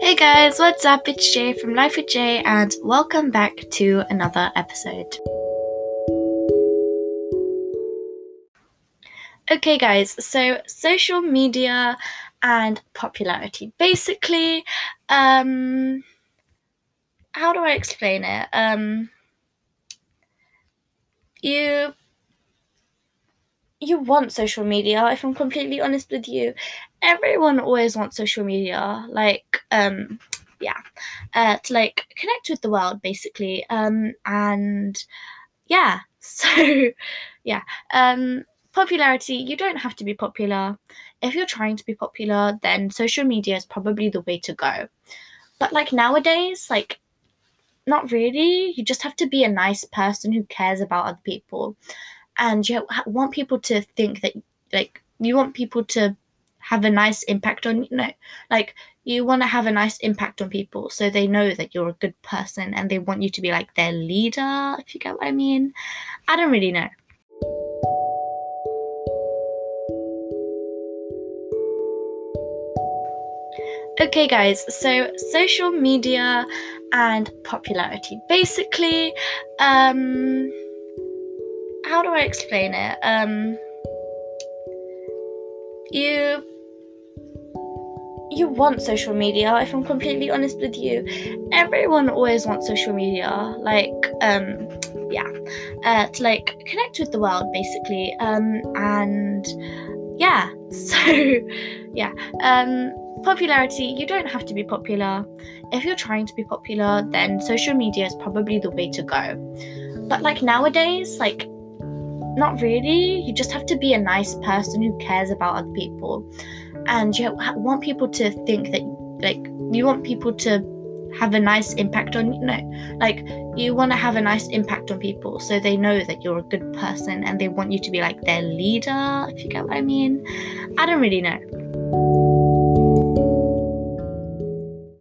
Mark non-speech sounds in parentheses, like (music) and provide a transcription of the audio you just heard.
Hey guys, what's up? It's Jay from Life with Jay, and welcome back to another episode. Okay, guys, so social media and popularity. Basically, um, how do I explain it? Um, you you want social media if i'm completely honest with you everyone always wants social media like um yeah uh to like connect with the world basically um and yeah (laughs) so yeah um popularity you don't have to be popular. If you're trying to be popular then social media is probably the way to go. But like nowadays like not really. You just have to be a nice person who cares about other people. And you want people to think that like you want people to have a nice impact on you know like you want to have a nice impact on people so they know that you're a good person and they want you to be like their leader if you get what i mean i don't really know Okay, guys, so social media and popularity. Basically, um, how do I explain it? Um, you you want social media if i'm completely honest with you. Everyone always wants social media like um yeah uh, to like connect with the world basically um and yeah (laughs) so yeah um popularity you don't have to be popular. If you're trying to be popular then social media is probably the way to go. But like nowadays like not really. You just have to be a nice person who cares about other people. And you want people to think that, like, you want people to have a nice impact on you know like you want to have a nice impact on people so they know that you're a good person and they want you to be like their leader if you get what i mean i don't really know